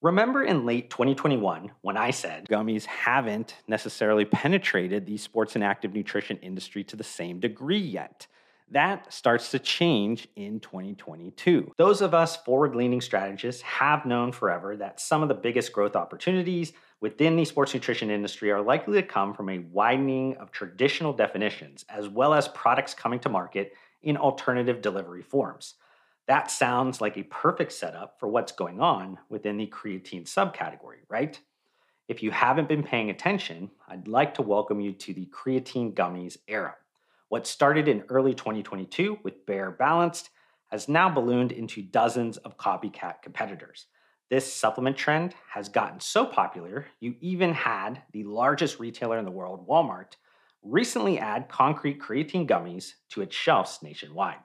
Remember in late 2021 when I said gummies haven't necessarily penetrated the sports and active nutrition industry to the same degree yet? That starts to change in 2022. Those of us forward leaning strategists have known forever that some of the biggest growth opportunities within the sports nutrition industry are likely to come from a widening of traditional definitions, as well as products coming to market in alternative delivery forms. That sounds like a perfect setup for what's going on within the creatine subcategory, right? If you haven't been paying attention, I'd like to welcome you to the creatine gummies era. What started in early 2022 with Bear Balanced has now ballooned into dozens of copycat competitors. This supplement trend has gotten so popular, you even had the largest retailer in the world, Walmart, recently add CON-CRET creatine gummies to its shelves nationwide.